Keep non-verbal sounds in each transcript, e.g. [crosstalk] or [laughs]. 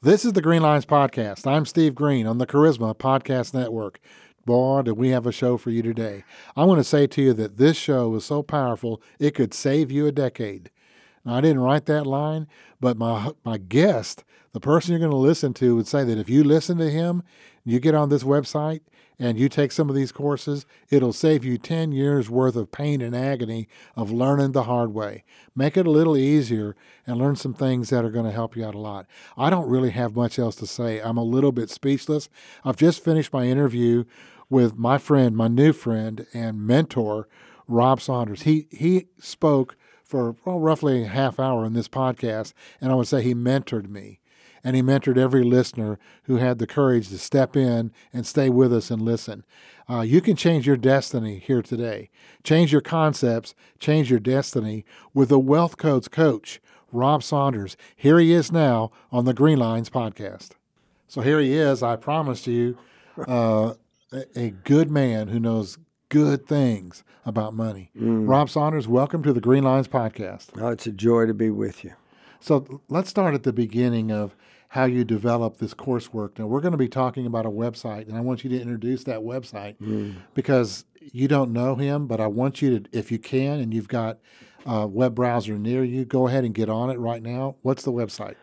This is the Green Lines Podcast. I'm Steve Green on the Charisma Podcast Network. Boy, do we have a show for you today. I want to say to you that this show is so powerful, it could save you a decade. Now, I didn't write that line, but my, my guest, the person you're going to listen to, would say that if you listen to him, you get on this website, and you take some of these courses, it'll save you 10 years worth of pain and agony of learning the hard way. Make it a little easier and learn some things that are going to help you out a lot. I don't really have much else to say. I'm a little bit speechless. I've just finished my interview with my friend, my new friend and mentor, Rob Saunders. He he spoke for well, roughly a half hour in this podcast, and I would say he mentored me and he mentored every listener who had the courage to step in and stay with us and listen. Uh, you can change your destiny here today. Change your concepts, change your destiny with the Wealth Codes coach, Rob Saunders. Here he is now on the Green Lines podcast. So here he is. I promised you uh, a good man who knows good things about money. Mm. Rob Saunders, welcome to the Green Lines podcast. Oh, it's a joy to be with you. So let's start at the beginning of how you develop this coursework. Now, we're going to be talking about a website, and I want you to introduce that website mm. because you don't know him, but I want you to, if you can, and you've got a web browser near you, go ahead and get on it right now. What's the website?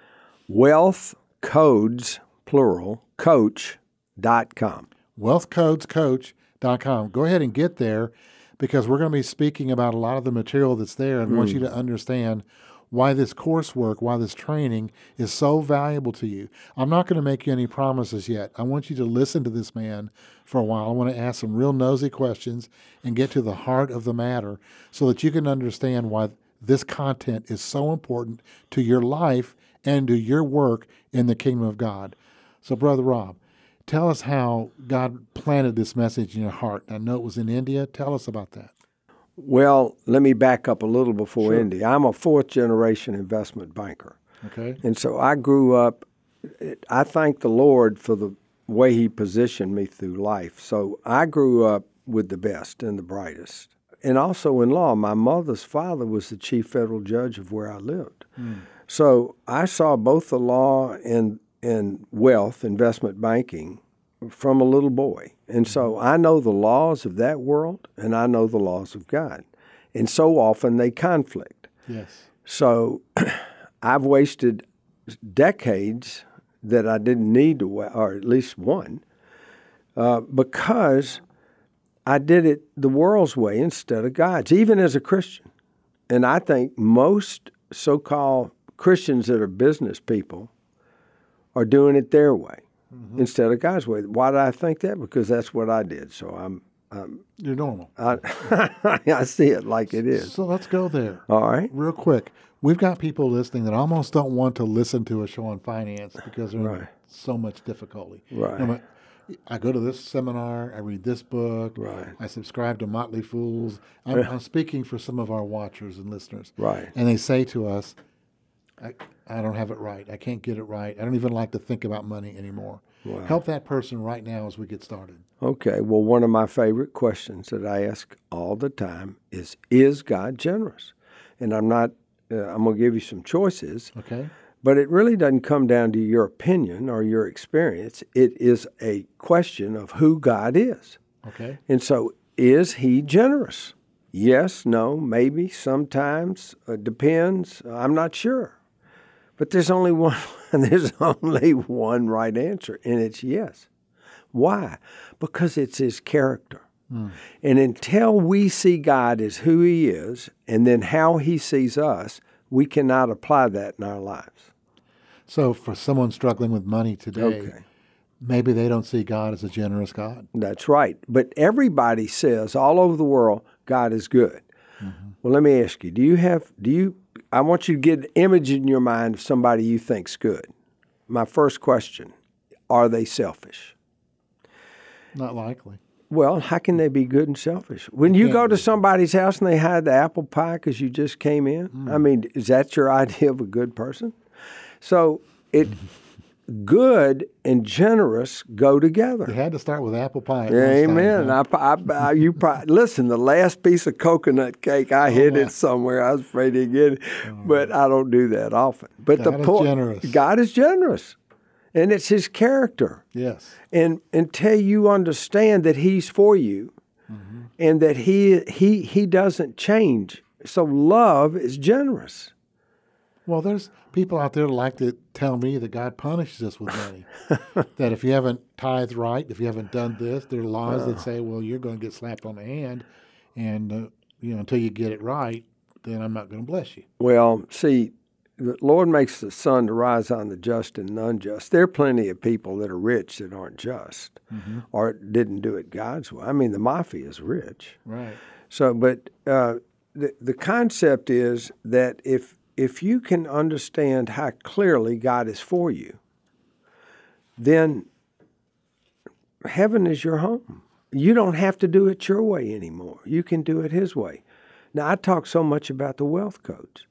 Wealth Codes, plural, coach.com. Wealthcodescoach.com. Go ahead and get there because we're going to be speaking about a lot of the material that's there and mm. want you to understand why this coursework, why this training is so valuable to you. I'm not going to make you any promises yet. I want you to listen to this man for a while. I want to ask some real nosy questions and get to the heart of the matter so that you can understand why this content is so important to your life and to your work in the kingdom of God. So, Brother Rob, tell us how God planted this message in your heart. I know it was in India. Tell us about that. Well, let me back up a little before sure. Indy. I'm a fourth generation investment banker. Okay. And so I grew up, I thank the Lord for the way He positioned me through life. So I grew up with the best and the brightest. And also in law, my mother's father was the chief federal judge of where I lived. Mm. So I saw both the law and, and wealth, investment banking, from a little boy. And so mm-hmm. I know the laws of that world and I know the laws of God. And so often they conflict. Yes. So [clears throat] I've wasted decades that I didn't need to, or at least one, uh, because I did it the world's way instead of God's, even as a Christian. And I think most so called Christians that are business people are doing it their way mm-hmm. instead of God's way. Why did I think that? Because that's what I did. So I'm. I'm You're normal. I, [laughs] I see it like it is. So let's go there. All right. Real quick. We've got people listening that almost don't want to listen to a show on finance because there's right. so much difficulty. Right. I go to this seminar, I read this book, right. I subscribe to Motley Fools. I'm, I'm, speaking for some of our watchers and listeners. Right. And they say to us, I, I don't have it right. I can't get it right. I don't even like to think about money anymore. Wow. Help that person right now as we get started. Okay. Well, one of my favorite questions that I ask all the time is Is God generous? And I'm not, uh, I'm going to give you some choices. Okay. But it really doesn't come down to your opinion or your experience. It is a question of who God is. Okay. And so, is He generous? Yes, no, maybe, sometimes, uh, depends. I'm not sure. But there's only one [laughs] there's only one right answer, and it's yes. Why? Because it's his character. Mm. And until we see God as who he is and then how he sees us, we cannot apply that in our lives. So for someone struggling with money today, okay. maybe they don't see God as a generous God. That's right. But everybody says all over the world, God is good. Mm-hmm. Well, let me ask you, do you have do you I want you to get an image in your mind of somebody you think's good. My first question, are they selfish? Not likely. Well, how can they be good and selfish? When you go to somebody's house and they hide the apple pie because you just came in, mm. I mean, is that your [laughs] idea of a good person? So it good and generous go together. You had to start with apple pie. Amen. Time, huh? I, I, you probably, [laughs] listen. The last piece of coconut cake, I oh, hid it somewhere. I was afraid to get it, oh, but I don't do that often. But God the point, generous. God is generous. and it's His character. Yes. And until you understand that He's for you, mm-hmm. and that He He He doesn't change, so love is generous. Well, there's people out there that like to tell me that God punishes us with money. [laughs] that if you haven't tithed right, if you haven't done this, there are laws that say, well, you're going to get slapped on the hand, and uh, you know until you get it right, then I'm not going to bless you. Well, see, the Lord makes the sun to rise on the just and the unjust. There are plenty of people that are rich that aren't just or didn't do it God's way. I mean, the mafia is rich. Right. So, but uh, the the concept is that if if you can understand how clearly God is for you, then heaven is your home. You don't have to do it your way anymore. You can do it His way. Now, I talk so much about the wealth codes.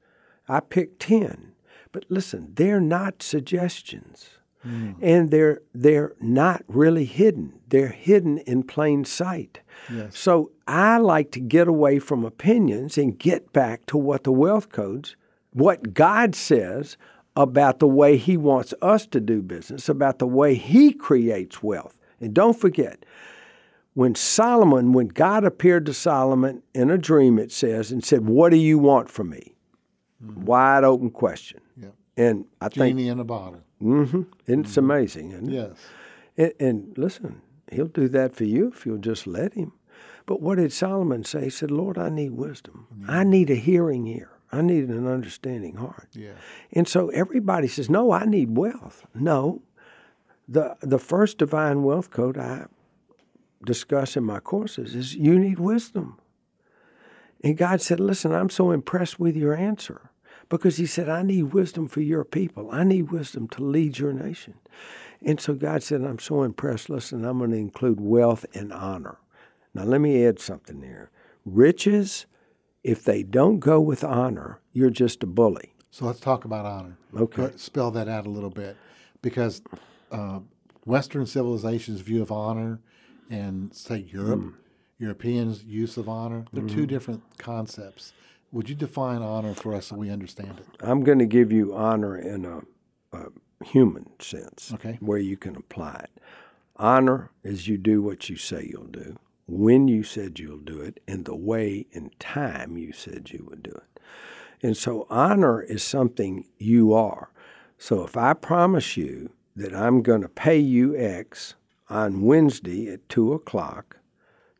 I picked ten, but listen, they're not suggestions, hmm. and they're they're not really hidden. They're hidden in plain sight. Yes. So I like to get away from opinions and get back to what the wealth codes, what God says about the way He wants us to do business, about the way He creates wealth. And don't forget, when Solomon, when God appeared to Solomon in a dream, it says, and said, What do you want from me? Wide open question. Yeah. And I think Genie in a bottle. hmm it's amazing. Isn't it? Yes. And, and listen, he'll do that for you if you'll just let him. But what did Solomon say? He said, Lord, I need wisdom. I need a hearing ear. I need an understanding heart. Yeah. And so everybody says, No, I need wealth. No. The the first divine wealth code I discuss in my courses is you need wisdom. And God said, Listen, I'm so impressed with your answer because He said, I need wisdom for your people. I need wisdom to lead your nation. And so God said, I'm so impressed. Listen, I'm going to include wealth and honor. Now, let me add something here. Riches, if they don't go with honor, you're just a bully. So let's talk about honor. Okay. Spell that out a little bit, because uh, Western civilization's view of honor and say Europe, Hmm. Europeans' use of honor, they're two different concepts. Would you define honor for us so we understand it? I'm going to give you honor in a, a human sense, Okay. where you can apply it. Honor is you do what you say you'll do, when you said you'll do it, and the way and time you said you would do it. And so, honor is something you are. So, if I promise you that I'm going to pay you X on Wednesday at 2 o'clock,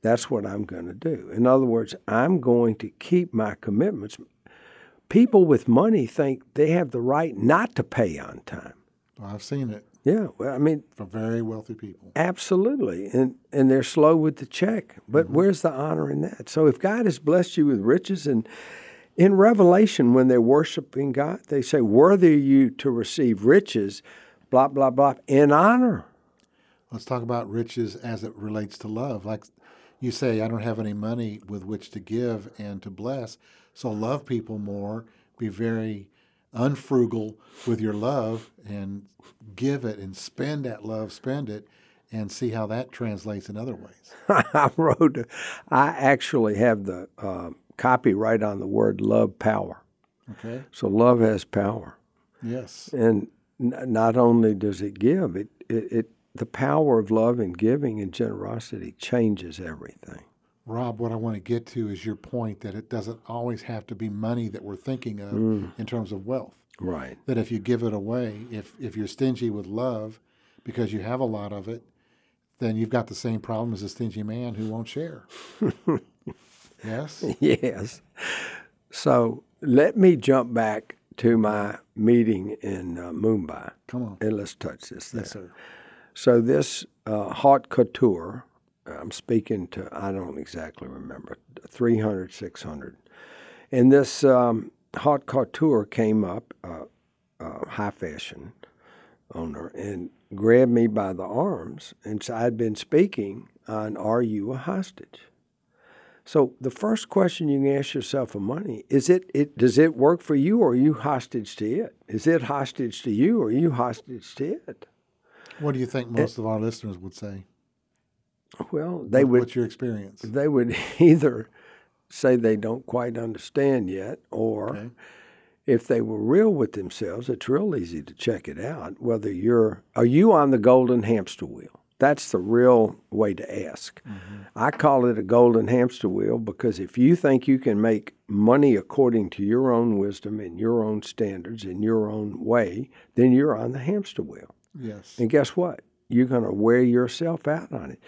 that's what I'm going to do. In other words, I'm going to keep my commitments. People with money think they have the right not to pay on time. Well, I've seen it Yeah, well, I mean, for very wealthy people. absolutely, and and they're slow with the check. But mm-hmm. where's the honor in that? So if God has blessed you with riches, and in Revelation, when they're worshiping God, they say, "Worthy are you to receive riches, blah blah blah, in honor." Let's talk about riches as it relates to love. Like you say, I don't have any money with which to give and to bless. So love people more, be very unfrugal with your love and give it and spend that love, spend it, and see how that translates in other ways. [laughs] I wrote, I actually have the uh, copyright on the word "love power." Okay? So love has power. Yes. And n- not only does it give, it, it, it the power of love and giving and generosity changes everything. Rob, what I want to get to is your point that it doesn't always have to be money that we're thinking of in terms of wealth. Right. that if you give it away, if if you're stingy with love because you have a lot of it, then you've got the same problem as a stingy man who won't share. [laughs] yes? Yes. So let me jump back to my meeting in uh, Mumbai, Come on. and let's touch this there. Yes, sir. So this uh, haute couture, I'm speaking to, I don't exactly remember, 300, 600. And this um, haute couture came up, uh, uh, high fashion owner, and grabbed me by the arms. And so I'd been speaking on Are You a Hostage? So the first question you can ask yourself of money is it, it does it work for you or are you hostage to it? Is it hostage to you or are you hostage to it? What do you think most of our listeners would say? Well, they would What's your experience? they would [laughs] either say they don't quite understand yet, or Okay. if they were real with themselves, it's real easy to check it out. Whether you're are you on the golden hamster wheel? That's the real way to ask. Mm-hmm. I call it a golden hamster wheel because if you think you can make money according to your own wisdom and your own standards in your own way, then you're on the hamster wheel. Yes. And guess what? You're going to wear yourself out on it.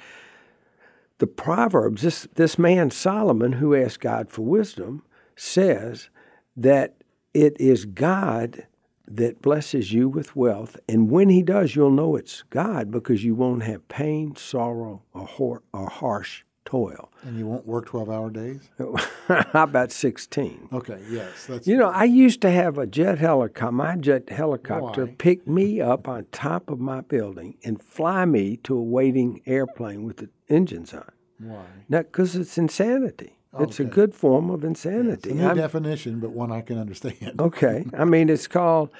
The Proverbs, this, this man Solomon, who asked God for wisdom, says that it is God that blesses you with wealth. And when he does, you'll know it's God because you won't have pain, sorrow, or, or harsh toil. And you won't work 12 hour days? [laughs] How about 16? Okay, yes. That's you know, I used to have a jet helicopter. My jet helicopter Why? pick me up on top of my building and fly me to a waiting airplane with the engines on. why. Because it's insanity. It's a good form of It's insanity. a new I'm- definition, but one I can understand. Okay. I mean, it's called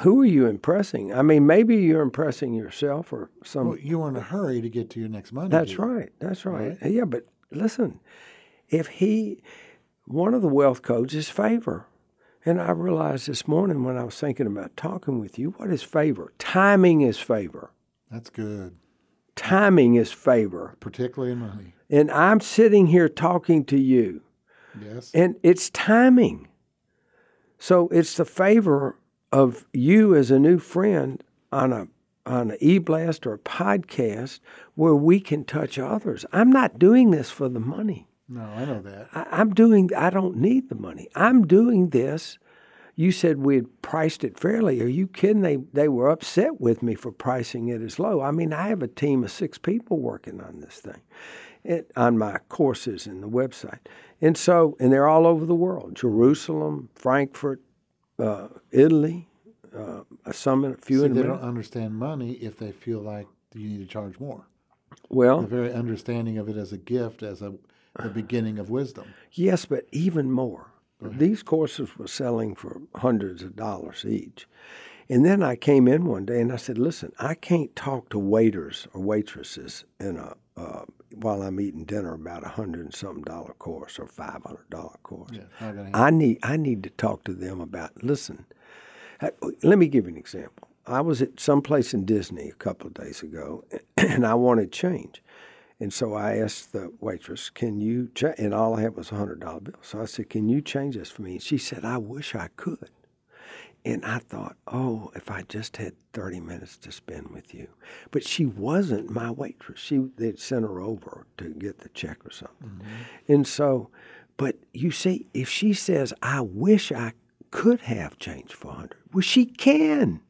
who are you impressing? I mean, maybe you're impressing yourself or some. Well, you're in a hurry to get to your next money. that's right. That's right. Yeah, but listen, if he, one of the wealth codes is favor. And I realized this morning when I was thinking about talking with you, what is favor? Timing is favor. That's good, Timing is favor. particularly in money. And I'm sitting here talking to you. Yes. And it's timing. So it's the favor of you as a new friend on a on an e-blast or a podcast where we can touch others. I'm not doing this for the money. no, I know that. I, I'm doing I don't need the money. I'm doing this. You said we had priced it fairly. Are you kidding? They they were upset with me for pricing it as low. I mean, I have a team of six people working on this thing, it, on my courses and the website, and so and they're all over the world: Jerusalem, Frankfurt, uh, Italy, uh, some in a few See, in they don't understand money if they feel like you need to charge more. Well, The very understanding of it as a gift, as a the beginning of wisdom. Yes, but even more. These courses were selling for hundreds of dollars each. And then I came in one day and I said, "Listen, I can't talk to waiters or waitresses in a uh, while I'm eating dinner about a hundred and something dollar course or five hundred dollar course. Yeah, not gonna happen. I need I need to talk to them about. Listen, let me give you an example. I was at some place in Disney a couple of days ago, [clears throat] and I wanted change. And so I asked the waitress, "Can you?" Cha-? And all I had was a hundred dollar bill. So I said, "Can you change this for me?" And she said, "I wish I could." And I thought, "Oh, if I just had thirty minutes to spend with you," but she wasn't my waitress. She they'd sent her over to get the check or something. Mm-hmm. And so, but you see, if she says, "I wish I could have change for a hundred, well, she can.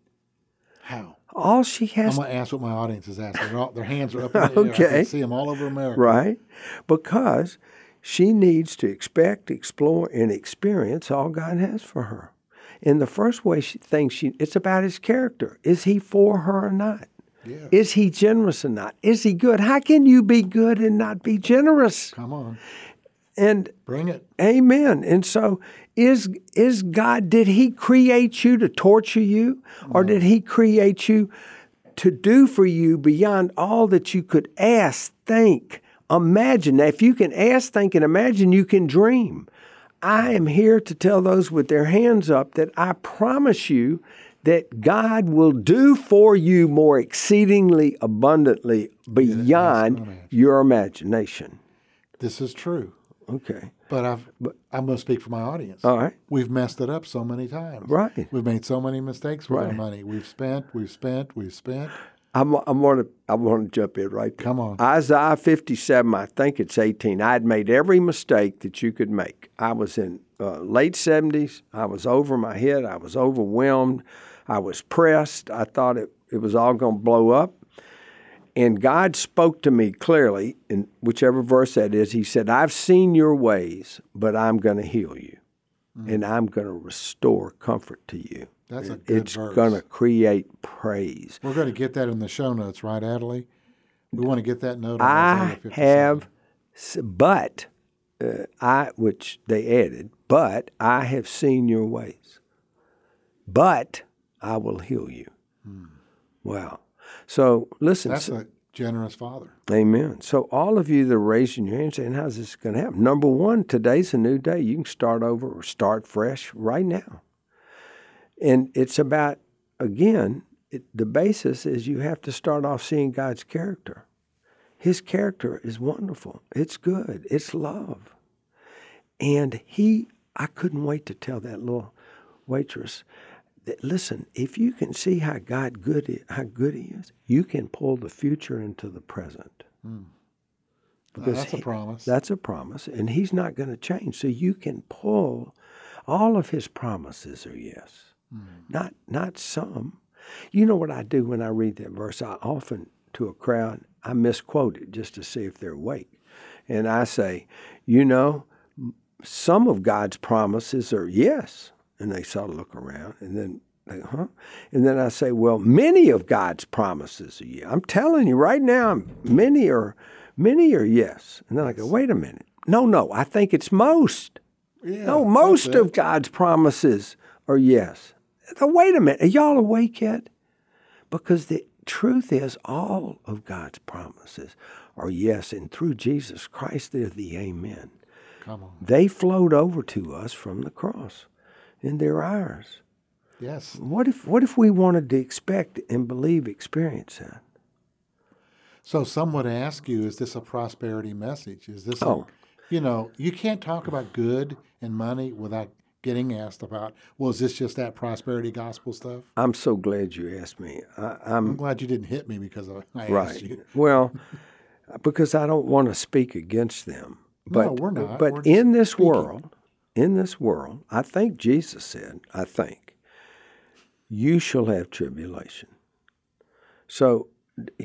How? All she has. I'm going to ask what my audience is asking. All, their hands are up in the air. I Okay. can see them all over America. right? Because she needs to expect, explore, and experience all God has for her. And the first way she thinks she it's about his character. Is he for her or not? Yeah. Is he generous or not? Is he good? How can you be good and not be generous? Come on. And Bring it. Amen. And so is is God did he create you to torture you or did he create you to do for you beyond all that you could ask, think, imagine? Now if you can ask, think and imagine, you can dream. I am here to tell those with their hands up that I promise you that God will do for you more exceedingly abundantly beyond imagine. your imagination. This is true. Okay. But I've, I'm going to speak for my audience. All right. We've messed it up so many times. Right. We've made so many mistakes with our Right. money. We've spent, we've spent, we've spent. I'm, I'm gonna I want to jump in right there. Come on. Isaiah 57, I think it's 18. I had made every mistake that you could make. I was in uh, late 70s. I was over my head. I was overwhelmed. I was pressed. I thought it, it was all going to blow up. And God spoke to me clearly in whichever verse that is. He said, I've seen your ways, but I'm going to heal you. And I'm going to restore comfort to you. That's a good it's verse. going to create praise. We're going to get that in the show notes, right, Adelie? We want to get that note on I Isaiah 57. have, but uh, I, which they added, but I have seen your ways. But I will heal you. Wow. So listen, Hmm. That's so- a generous father. amen. So all of you that are raising your hand saying, how's this going to happen? Number one, today's a new day. You can start over or start fresh right now. And it's about, again, it, the basis is you have to start off seeing God's character. His character is wonderful. It's good. It's love. And he, I couldn't wait to tell that little waitress that listen, if you can see how God good how good He is, you can pull the future into the present. Mm. Because that's he, a promise. That's a promise, and He's not going to change. So you can pull all of His promises are yes, mm. not not some. You know what I do when I read that verse? I often to a crowd I misquote it just to see if they're awake, and I say, you know, some of God's promises are yes, and they sort of look around, and then they, huh? And then I say, well, many of God's promises are yes. I'm telling you right now, many are many are yes. And then I go, wait a minute. No, no, I think it's most. Yeah, no, most of God's promises are yes. Now, wait a minute. Are y'all awake yet? Because the truth is, all of God's promises are yes, and through Jesus Christ, they're the amen. Come on. They flowed over to us from the cross and they're ours. Yes. What if what if we wanted to expect and believe experience that? So some would ask you, is this a prosperity message? Is this oh. A, you know, you can't talk about good and money without getting asked about, well, is this just that prosperity gospel stuff? I'm so glad you asked me. I, am glad you didn't hit me because I, I right. asked you. well, [laughs] because I don't want to speak against them. But, no, we're not. But we're in this speaking. world, in this world, I think Jesus said, I think, you shall have tribulation. So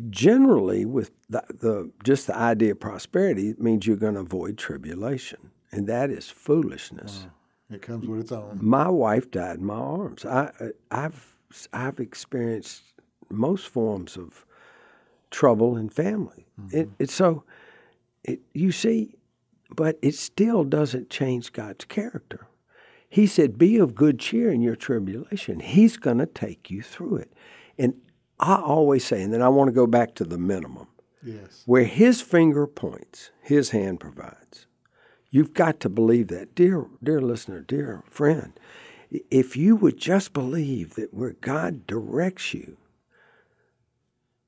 generally with the, the, just the idea of prosperity it means you're going to avoid tribulation and that is foolishness mm. It comes with its own my wife died in my arms I, i've i've experienced most forms of trouble in family mm-hmm. it, it's so it, you see but it still doesn't change God's character. He said, Be of good cheer in your tribulation. He's going to take you through it. And I always say, and then I want to go back to the minimum. Yes. Where his finger points, his hand provides. You've got to believe that. Dear, dear listener, dear friend, if you would just believe that where God directs you,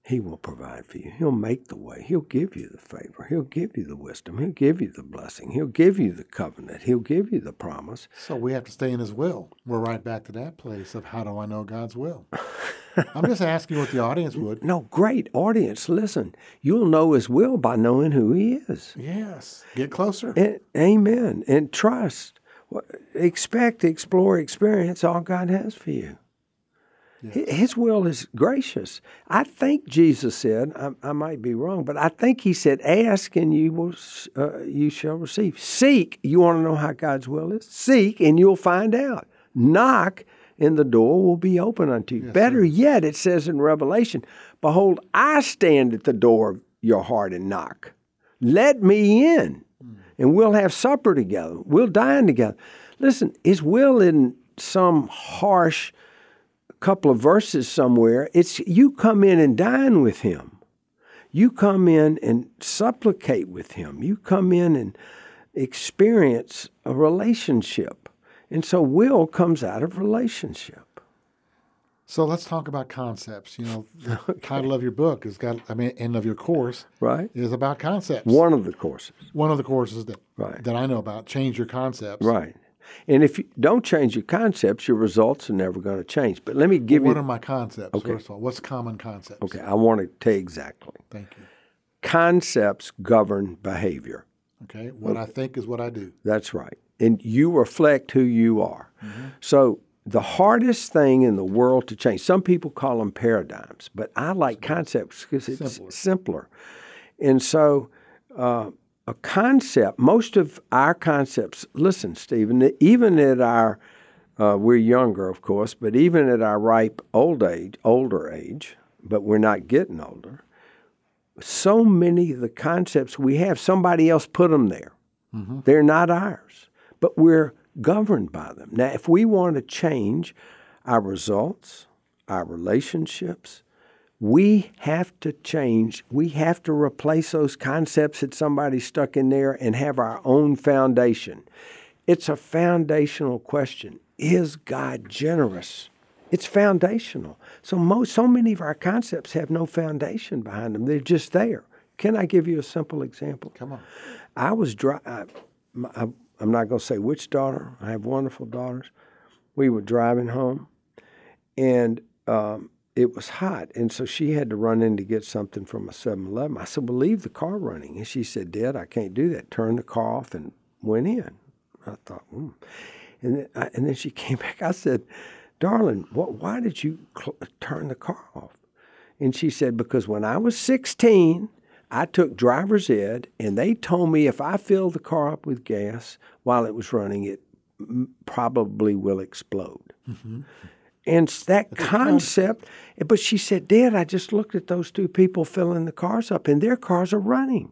he will provide for you. He'll make the way. He'll give you the favor. He'll give you the wisdom. He'll give you the blessing. He'll give you the covenant. He'll give you the promise. So we have to stay in His will. We're right back to that place of how do I know God's will? [laughs] I'm just asking what the audience would. No, great audience. Listen, you'll know His will by knowing who He is. Yes. Get closer. And, amen. And trust. Expect, explore, experience all God has for you. His will is gracious. I think Jesus said, I, I, might be wrong, but I think he said, "Ask and you will, uh, you shall receive. Seek. You want to know how God's will is? Seek and you'll find out. Knock, and the door will be open unto you. Yes, Better sir. yet, it says in Revelation, "Behold, I stand at the door of your heart and knock. Let me in, mm. and we'll have supper together. We'll dine together." Listen, His will isn't some harsh couple of verses somewhere, it's you come in and dine with him. You come in and supplicate with him. You come in and experience a relationship. And so will comes out of relationship. So let's talk about concepts. You know, the [laughs] okay. title of your book has got, I mean, and of your course, right, is about concepts. One of the courses. One of the courses that right. that I know about. Change your concepts. Right. And if you don't change your concepts, your results are never going to change. But let me give well, what you. What are my concepts, okay. first of all? What's common concepts? Okay, I want to tell you exactly. Thank you. Concepts govern behavior. Okay, what okay. I think is what I do. That's right. And you reflect who you are. Mm-hmm. So the hardest thing in the world to change, some people call them paradigms, but I like concepts because it's simpler. simpler. And so, uh, a concept. Most of our concepts, listen, Stephen, even at our, uh, we're younger, of course, but even at our ripe old age, older age, but we're not getting older, so many of the concepts we have, somebody else put them there. Mm-hmm. They're not ours, but we're governed by them. Now, if we want to change our results, our relationships, we have to change. We have to replace those concepts that somebody stuck in there and have our own foundation. It's a foundational question. Is God generous? It's foundational. So most, so many of our concepts have no foundation behind them. They're just there. Can I give you a simple example? Come on. I was dri- I, I, I'm not going to say which daughter. I have wonderful daughters. We were driving home, and um, it was hot, and so she had to run in to get something from a 7-Eleven. I said, "Well, leave the car running," and she said, "Dad, I can't do that." Turn the car off and went in. I thought, hmm. and then I, and then she [laughs] came back. I said, "Darling, what, why did you cl- turn the car off?" And she said, "Because when I was 16." I took driver's ed, and they told me if I filled the car up with gas while it was running, it m- probably will explode. Mm-hmm. And that concept, but she said, Dad, I just looked at those two people filling the cars up, and their cars are running.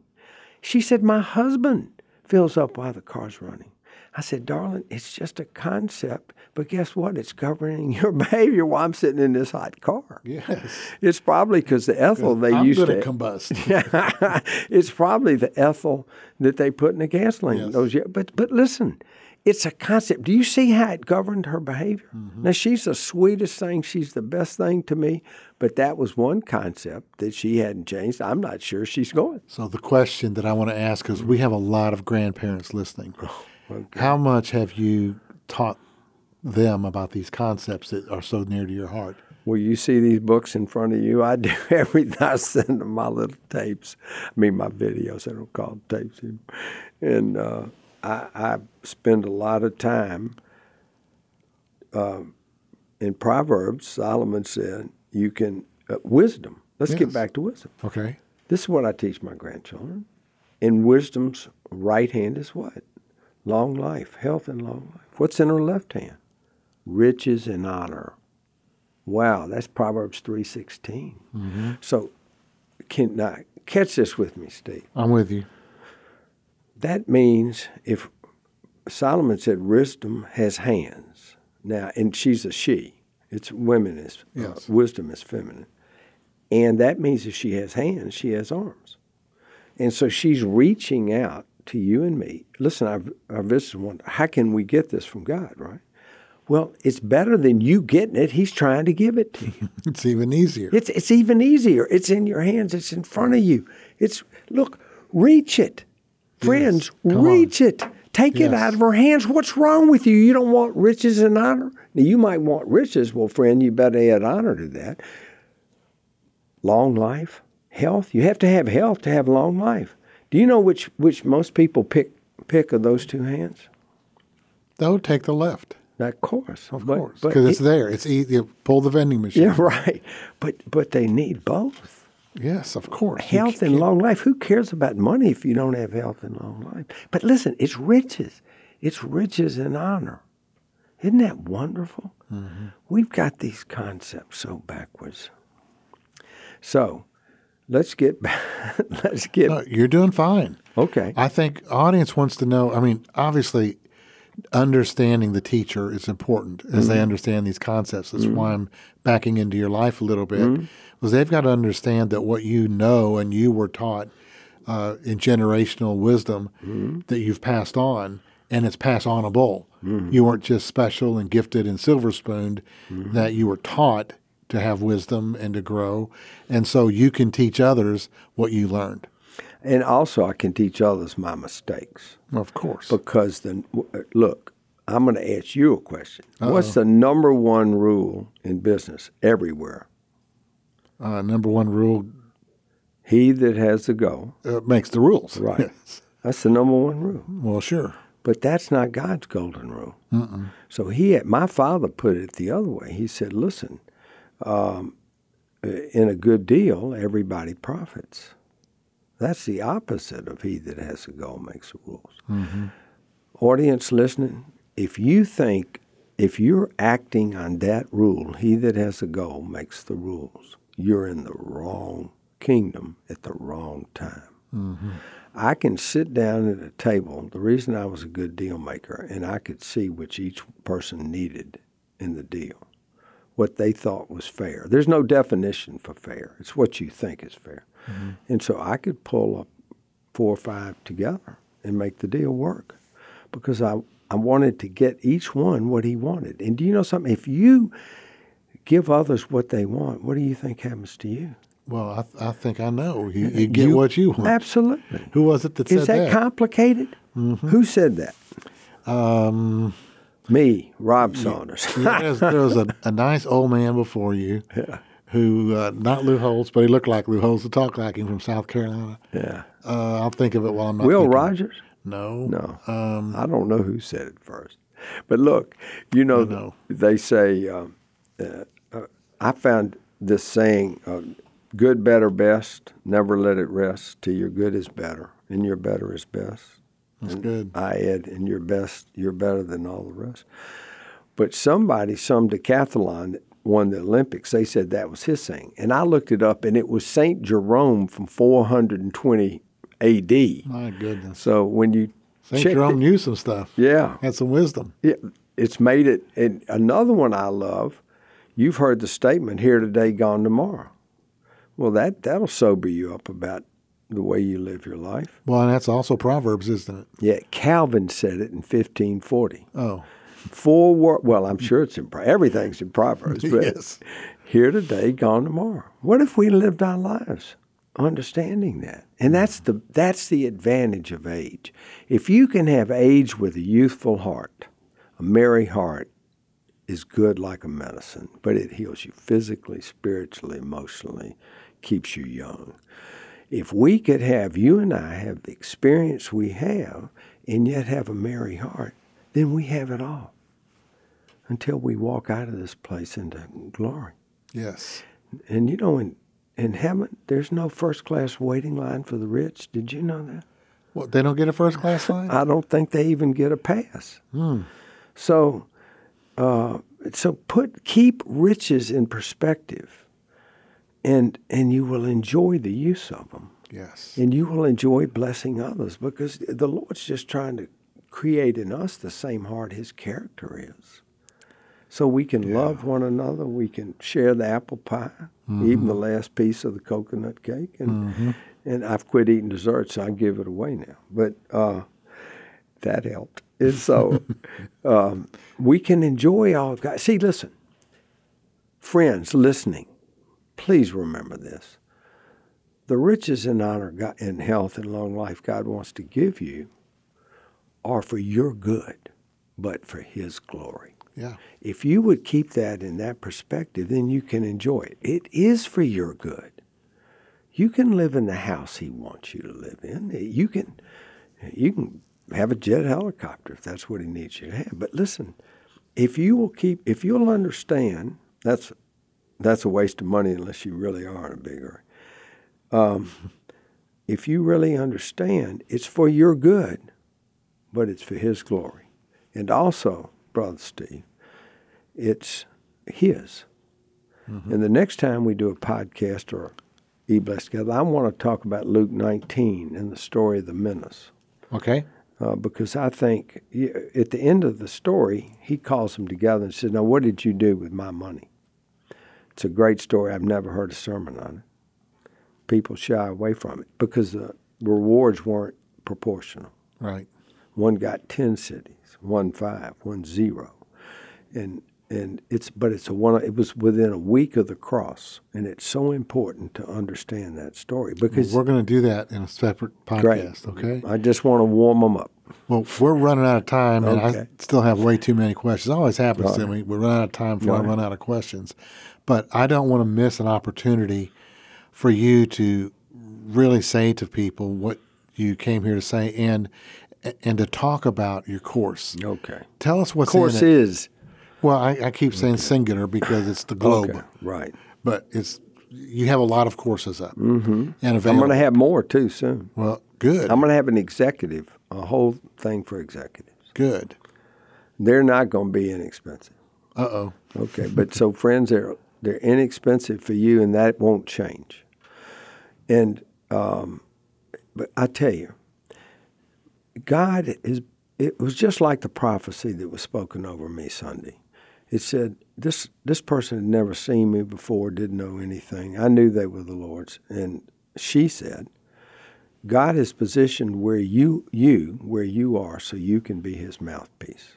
She said, My husband fills up while the car's running. I said, darling, it's just a concept, but guess what? It's governing [laughs] your behavior while I'm sitting in this hot car. Yes. It's probably because the ethyl they I'm used to combust. [laughs] it's probably the ethyl that they put in the gasoline. Yes. Those, but but listen, it's a concept. Do you see how it governed her behavior? Mm-hmm. Now she's the sweetest thing. She's the best thing to me. But that was one concept that she hadn't changed. I'm not sure she's going. So the question that I want to ask is we have a lot of grandparents listening. How much have you taught them about these concepts that are so near to your heart? Well, you see these books in front of you. I do [laughs] everything. I send them my little tapes. I mean, my videos. I don't call them tapes anymore. And uh, I, I spend a lot of time um, in Proverbs. Solomon said, "You can uh, wisdom." Let's get back to wisdom. Okay. This is what I teach my grandchildren. In wisdom's right hand is what? Long life, health, and long life. What's in her left hand? Riches and honor. Wow, that's Proverbs three So, can now catch this with me, Steve. I'm with you. That means if Solomon said wisdom has hands now, and she's a she. It's women is uh, wisdom is feminine, and that means if she has hands, she has arms, and so she's reaching out to you and me. Listen, our, our visitors wonder how can we get this from God, right? Well, it's better than you getting it. He's trying to give it to you. [laughs] It's even easier. It's it's even easier. It's in your hands. It's in front of you. It's look, reach it, friends. On. reach it. Take it out of her hands. What's wrong with you? You don't want riches and honor. Now you might want riches. Well, friend, you better add honor to that. Long life, health. You have to have health to have long life. Do you know which which most people pick pick of those two hands? They'll take the left, Of course, of But- course, because it's it- there. It's easy. You pull the vending machine. yeah, [laughs] right. But but they need both. Yes, of course. Health and long life. Who cares about money if you don't have health and long life? But listen, it's riches. It's riches and honor. Isn't that wonderful? Mm-hmm. We've got these concepts so backwards. So, let's get back. [laughs] let's get No, you're doing fine. okay. I think audience wants to know. I mean, obviously, understanding the teacher is important as they mm-hmm. understand these concepts. That's mm-hmm. why I'm backing into your life a little bit, mm-hmm. because they've got to understand that what you know and you were taught uh, in generational wisdom that you've passed on, and it's pass onable. You weren't just special and gifted and silver spooned; that you were taught to have wisdom and to grow, and so you can teach others what you learned. and also, I can teach others my mistakes Of course. because the look. I'm going to ask you a question. What's the number one rule in business everywhere? uh, number one rule He that has the go uh, makes the rules. Right. [laughs] Yes. That's the number one rule. Well, sure. But that's not God's golden rule. So he, had, my father put it the other way. He said, "Listen, um, in a good deal, everybody profits. That's the opposite of he that has a goal makes the rules." Audience listening, if you think if you're acting on that rule, he that has a goal makes the rules. You're in the wrong kingdom at the wrong time. I can sit down at a table. The reason I was a good deal maker, and I could see which each person needed in the deal, what they thought was fair. There's no definition for fair. It's what you think is fair. And so I could pull up four or five together and make the deal work because I, I wanted to get each one what he wanted. And do you know something? If you give others what they want, what do you think happens to you? Well, I, th- I think I know. You, you get You- what you want. Absolutely. Who was it that Is said that? Is that, complicated? Who said that? um, Me, Rob Saunders. yeah, there was a, a nice old man before you who, uh, not Lou Holtz, but he looked like Lou Holtz, to talk like him from South Carolina. yeah. Uh, I'll think of it while I'm not Will thinking. Rogers? No. No. Um, I don't know who said it first. But look, you know, know. they say, um, uh, uh, I found this saying, uh, good, better, best, never let it rest till your good is better and your better is best. That's good. I add, and your best, you're better than all the rest. But somebody, some decathlon won the Olympics, they said that was his thing. And I looked it up, and it was St. Jerome from 420 AD. My goodness. So when you St. Jerome the- knew some stuff. yeah, Had some wisdom. yeah, it's made it. And another one I love, you've heard the statement, here today, gone tomorrow. Well, that, that'll sober you up about the way you live your life. Well, and that's also Proverbs, isn't it? Yeah, Calvin said it in 1540. Oh, Four wor- well, I'm sure it's in everything's in Proverbs, [laughs] but yes. here today, gone tomorrow. What if we lived our lives understanding that? And that's the that's the advantage of age. If you can have age with a youthful heart, a merry heart is good like a medicine, but it heals you physically, spiritually, emotionally, keeps you young. If we could have you and I have the experience we have and yet have a merry heart, then we have it all until we walk out of this place into glory. Yes. And you know, in, in heaven, there's no first class waiting line for the rich. Did you know that? Well, they don't get a first class line? I don't think they even get a pass. So, uh, so put keep riches in perspective, and and you will enjoy the use of them, yes. and you will enjoy blessing others because the Lord's just trying to create in us the same heart His character is. So we can love one another. We can share the apple pie, even the last piece of the coconut cake, and and I've quit eating dessert, so I give it away now. But uh, that helped. And so [laughs] um, we can enjoy all. God. See, listen, friends listening, please remember this: the riches and honor, God, and health and long life God wants to give you are for your good, but for His glory. Yeah. If you would keep that in that perspective, then you can enjoy it. It is for your good. You can live in the house he wants you to live in. You can you can have a jet helicopter if that's what he needs you to have. But listen, if you will keep if you'll understand, that's that's a waste of money unless you really are in a big hurry. Um, if you really understand, it's for your good, but it's for his glory. And also, Brother Steve, it's his. And the next time we do a podcast or e blessed together, I want to talk about Luke 19 and the story of the minas. Okay. Uh, because I think at the end of the story, he calls them together and says, Now, what did you do with my money? It's a great story. I've never heard a sermon on it. People shy away from it because the rewards weren't proportional. Right. One got 10 cities, one five, one zero. And and it's but it's a one it was within a week of the cross and it's so important to understand that story because We're going to do that in a separate great. podcast, okay? I just want to warm them up. Well, we're running out of time, and I still have way too many questions. It always happens to me. We run out of time before I run out of questions. But I don't want to miss an opportunity for you to really say to people what you came here to say and and to talk about your course. Okay. Tell us what's Course in it. is Well, I, I keep saying singular because it's the globe, okay, right. but it's you have a lot of courses up mm-hmm. and available. I'm going to have more too soon. well, good, I'm going to have an executive, a whole thing for executives. good. They're not going to be inexpensive. Uh oh. Okay, but so friends, they're they're inexpensive for you, and that won't change. And um, but I tell you, God is. It was just like the prophecy that was spoken over me Sunday. It said this this person had never seen me before, didn't know anything. I knew they were the Lord's, and she said, God is positioned where you you where you are, so you can be His mouthpiece.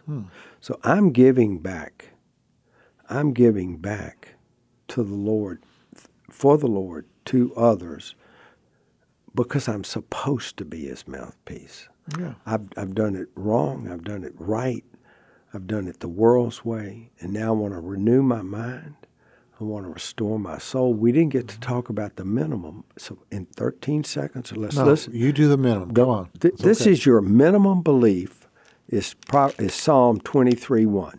So I'm giving back. I'm giving back to the Lord, for the Lord, to others, because I'm supposed to be His mouthpiece. Yeah. I've, I've done it wrong. I've done it right. I've done it the world's way. And now I want to renew my mind. I want to restore my soul. We didn't get to talk about the minimum. So in 13 seconds, let's No, listen. you do the minimum. Go on. Th- this okay. is your minimum belief is, pro- is Psalm 23 1.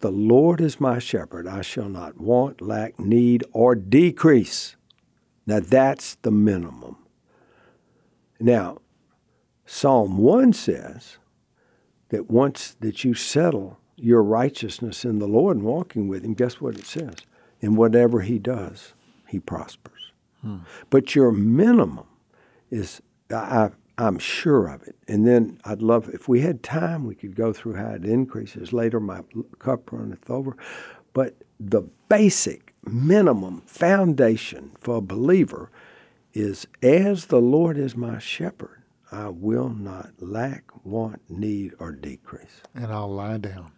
The Lord is my shepherd. I shall not want, lack, need, or decrease. Now that's the minimum. Now, Psalm 1 says that once that you settle your righteousness in the Lord and walking with Him, guess what it says? In whatever He does, He prospers. Hmm. But your minimum is, I, I'm sure of it. And then I'd love, if we had time, we could go through how it increases later. My cup runneth over. But the basic minimum foundation for a believer is as the Lord is my shepherd, I will not lack, want, need, or decrease. And I'll lie down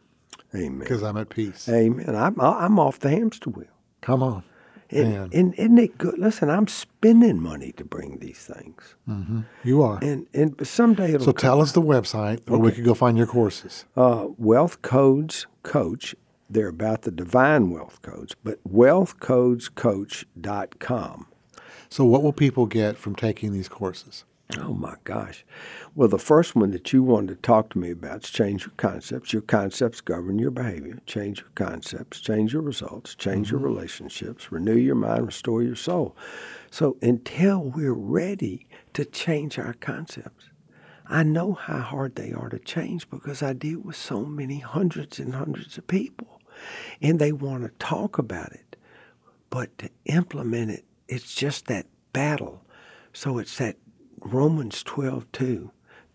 Amen. because I'm at peace. Amen. I'm, I'm off the hamster wheel. Come on. And, and isn't it good? Listen, I'm spending money to bring these things. You are. And and someday it'll So tell us the website where we could go find your courses. uh, Wealth Codes Coach. They're about the divine wealth codes, but wealthcodescoach.com. So what will people get from taking these courses? Oh my gosh. Well, the first one that you wanted to talk to me about is change your concepts. Your concepts govern your behavior. Change your concepts, change your results, change your mm-hmm. relationships, renew your mind, restore your soul. So until we're ready to change our concepts, I know how hard they are to change because I deal with so many hundreds and hundreds of people. And they want to talk about it. But to implement it, it's just that battle. So it's that Romans 12, 2.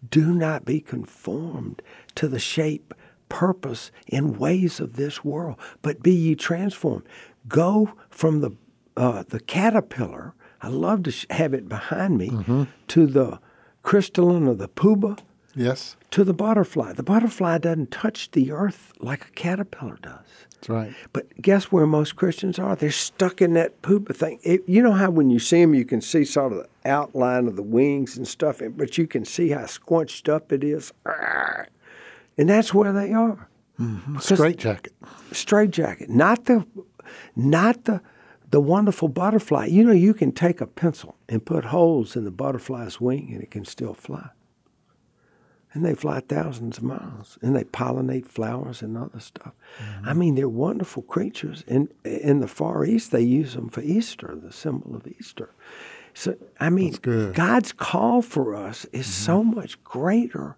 Do not be conformed to the shape, purpose, and ways of this world, but be ye transformed. Go from the uh, the caterpillar. I love to have it behind me to the chrysalis or the pupa Yes, to the butterfly. The butterfly doesn't touch the earth like a caterpillar does. that's right. But guess where most Christians are? They're stuck in that pupa thing. It, you know how when you see them, you can see sort of the outline of the wings and stuff, but you can see how squunched up it is. And that's where they are. Mm-hmm. Straight jacket. Straight jacket, not the, not the, the wonderful butterfly. You know, you can take a pencil and put holes in the butterfly's wing, and it can still fly. And they fly thousands of miles, and they pollinate flowers and other stuff. I mm-hmm. mean, they're wonderful creatures. And in the Far East, they use them for Easter, the symbol of Easter. So, I mean, God's call for us is mm-hmm. so much greater.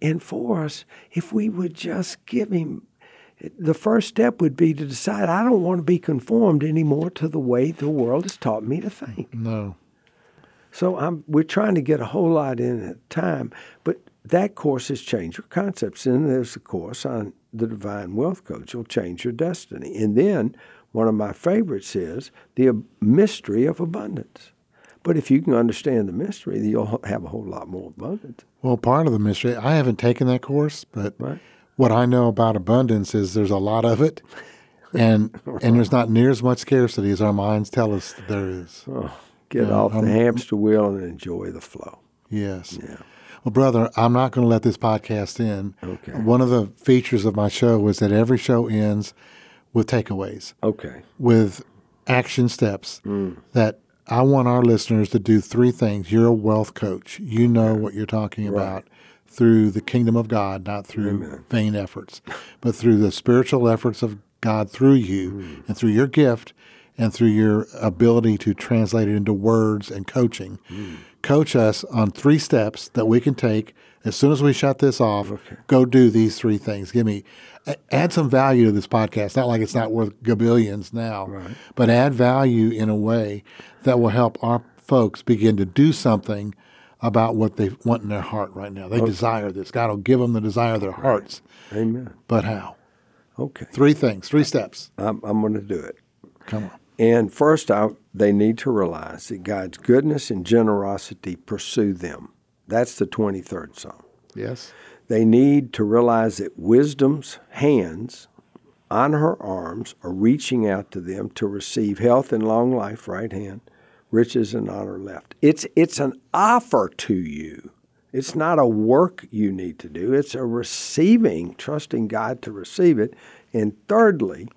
And for us, if we would just give Him, the first step would be to decide I don't want to be conformed anymore to the way the world has taught me to think. No. So I'm, we're trying to get a whole lot in at a time, but that course has changed your concepts. And there's a course on the Divine Wealth Coach. It'll change your destiny. And then one of my favorites is the mystery of abundance. But if you can understand the mystery, you'll have a whole lot more abundance. Well, part of the mystery, I haven't taken that course, but Right. what I know about abundance is there's a lot of it, and [laughs] and there's not near as much scarcity as our minds tell us that there is. Oh, get Yeah, off the I'm- hamster wheel and enjoy the flow. Yes. Yeah. Well, brother, I'm not going to let this podcast end. Okay. One of the features of my show is that every show ends with takeaways, Okay. with action steps Mm. that I want our listeners to do three things. You're a wealth coach. You know what you're talking about through the kingdom of God, not through vain efforts, but through the spiritual efforts of God through you Mm. and through your gift and through your ability to translate it into words and coaching. Mm. Coach us on three steps that we can take as soon as we shut this off. Go do these three things. Give me add some value to this podcast. Not like it's not worth gabillions now, but add value in a way that will help our folks begin to do something about what they want in their heart right now. They desire this. God will give them the desire of their hearts. Amen. But how? Okay. Three things, three steps. I'm, I'm going to do it. Come on. And first out, they need to realize that God's goodness and generosity pursue them. That's the 23rd Psalm. Yes. They need to realize that wisdom's hands on her arms are reaching out to them to receive health and long life, right hand, riches and honor left. It's, it's an offer to you. It's not a work you need to do, it's a receiving, trusting God to receive it. And thirdly,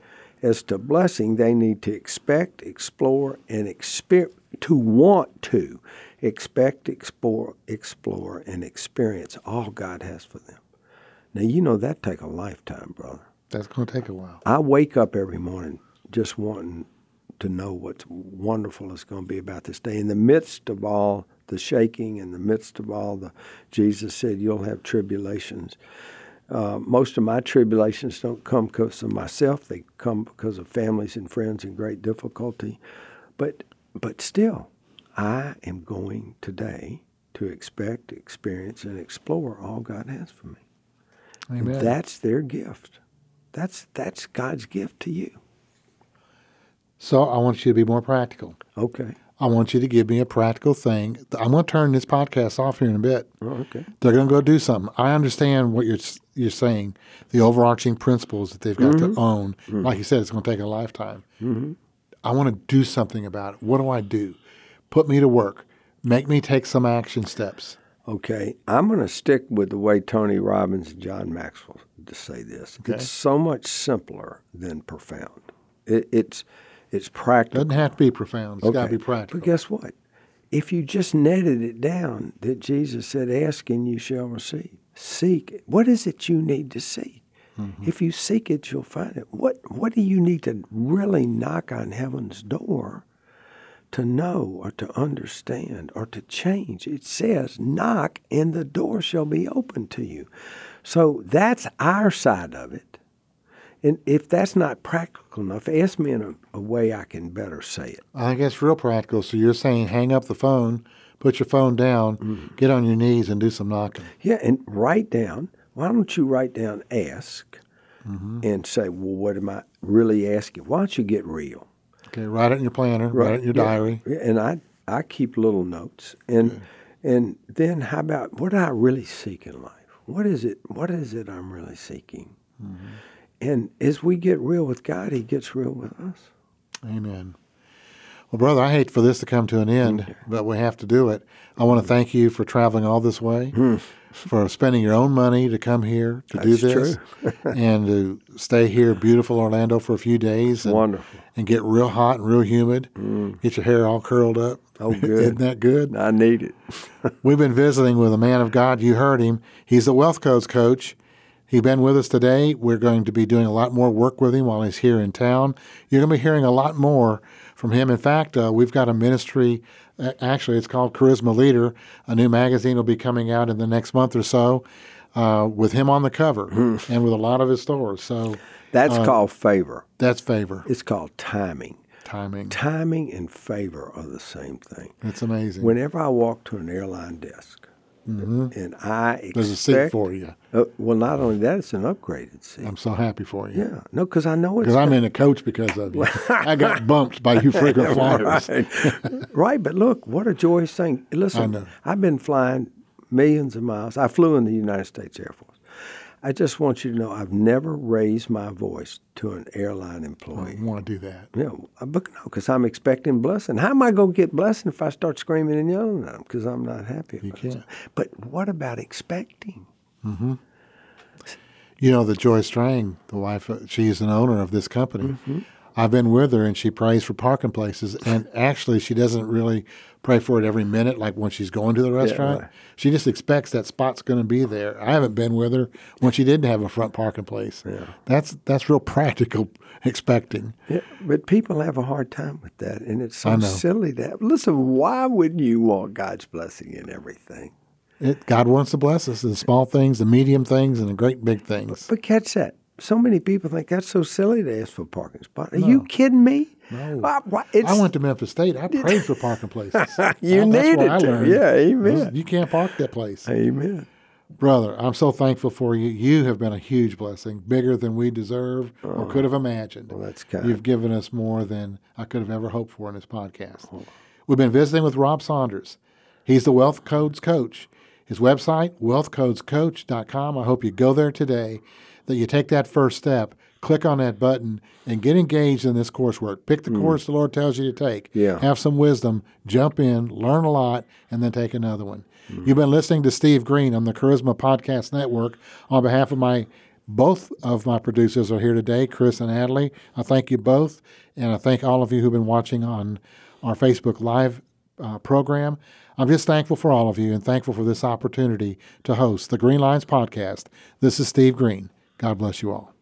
as to blessing, they need to expect, explore, and experience, to want to expect, explore, explore, and experience all God has for them. Now, you know that take a lifetime, brother. That's going to take a while. I wake up every morning just wanting to know what's wonderful is going to be about this day. In the midst of all the shaking, in the midst of all the, Jesus said, you'll have tribulations. Uh, most of my tribulations don't come because of myself; they come because of families and friends in great difficulty. But, but still, I am going today to expect, experience, and explore all God has for me. Amen. And that's their gift. That's that's God's gift to you. So I want you to be more practical. Okay. I want you to give me a practical thing. I'm going to turn this podcast off here in a bit. Oh, okay. They're going to go do something. I understand what you're you're saying, the overarching principles that they've got Mm-hmm. to own. Like you said, it's going to take a lifetime. I want to do something about it. What do I do? Put me to work. Make me take some action steps. Okay. I'm going to stick with the way Tony Robbins and John Maxwell to say this. Okay. It's so much simpler than profound. It, it's it's practical. Doesn't have to be profound. It's got to be practical. But guess what? If you just netted it down that Jesus said, Ask and you shall receive. Seek. What is it you need to seek? Mm-hmm. If you seek it, you'll find it. What what do you need to really knock on heaven's door to know or to understand or to change? It says, knock and the door shall be open to you. So that's our side of it. And if that's not practical enough, ask me in a, a way I can better say it. I guess real practical. So you're saying hang up the phone, put your phone down, Mm-hmm. get on your knees, and do some knocking. Yeah, and write down. Why don't you write down ask and say, well, what am I really asking? Why don't you get real? Okay, write it in your planner, write it in your Yeah. diary. And I, I keep little notes. And and then how about what do I really seek in life? What is it what is it I'm really seeking? Mm-hmm. And as we get real with God, he gets real with us. Amen. Well, brother, I hate for this to come to an end, but we have to do it. I want to thank you for traveling all this way, hmm. for spending your own money to come here to do this, [laughs] and to stay here, beautiful Orlando, for a few days, and, Wonderful. and get real hot and real humid. Hmm. Get your hair all curled up. Oh, [laughs] good. Isn't that good? I need it. [laughs] We've been visiting with a man of God. You heard him. He's the wealth codes coach. He's been with us today. We're going to be doing a lot more work with him while he's here in town. You're going to be hearing a lot more from him. In fact, uh, we've got a ministry. uh, Actually, it's called Charisma Leader. A new magazine will be coming out in the next month or so uh, with him on the cover and with a lot of his stores. So That's called favor. that's favor, It's called timing. timing. Timing and favor are the same thing. It's amazing. Whenever I walk to an airline desk and I expect, There's a seat for you. Uh, well, not only that, it's an upgraded seat. I'm so happy for you. yeah, no, because I know it's Because I'm in a coach because of you. [laughs] I got bumped by you frequent flyers. [laughs] right. [laughs] right, but look, what a joyous thing. Listen. I've been flying millions of miles. I flew in the United States Air Force. I just want you to know I've never raised my voice to an airline I employee. want to do that. Yeah, uh, but no, because I'm expecting blessing. How am I going to get blessing if I start screaming and yelling at them because I'm not happy? You can't. But what about expecting? Mm-hmm. You know, the Joy Strang, the wife, uh, she's an owner of this company. Mm-hmm. I've been with her and she prays for parking places. And actually, she doesn't really pray for it every minute, like when she's going to the restaurant. right. She just expects that spot's going to be there. I haven't been with her when she didn't have a front parking place. Yeah. That's that's real practical [laughs] expecting. Yeah, but people have a hard time with that, and it's so silly to have. Listen, why wouldn't you want God's blessing in everything? It, God wants to bless us, in small things, the medium things, and the great big things. But catch that. So many people think that's so silly to ask for a parking spot. Are you kidding me? No. Why- I went to Memphis State. I [laughs] prayed for parking places. [laughs] You I- that's needed where I to. learned. Yeah, amen. You can't park that place. Amen. Brother, I'm so thankful for you. You have been a huge blessing, bigger than we deserve or could have oh, imagined. well, that's kind. You've given us more than I could have ever hoped for in this podcast. Oh. We've been visiting with Rob Saunders. He's the Wealth Codes Coach. His website, wealthcodescoach.com. I hope you go there today. that you take that first step, click on that button, and get engaged in this coursework. Pick the course the Lord tells you to take. Yeah. Have some wisdom, jump in, learn a lot, and then take another one. You've been listening to Steve Greene on the Charisma Podcast Network. On behalf of my both of my producers are here today, Chris and Natalie. I thank you both, and I thank all of you who've been watching on our Facebook Live uh, program. I'm just thankful for all of you and thankful for this opportunity to host the Green Lines Podcast. This is Steve Greene. God bless you all.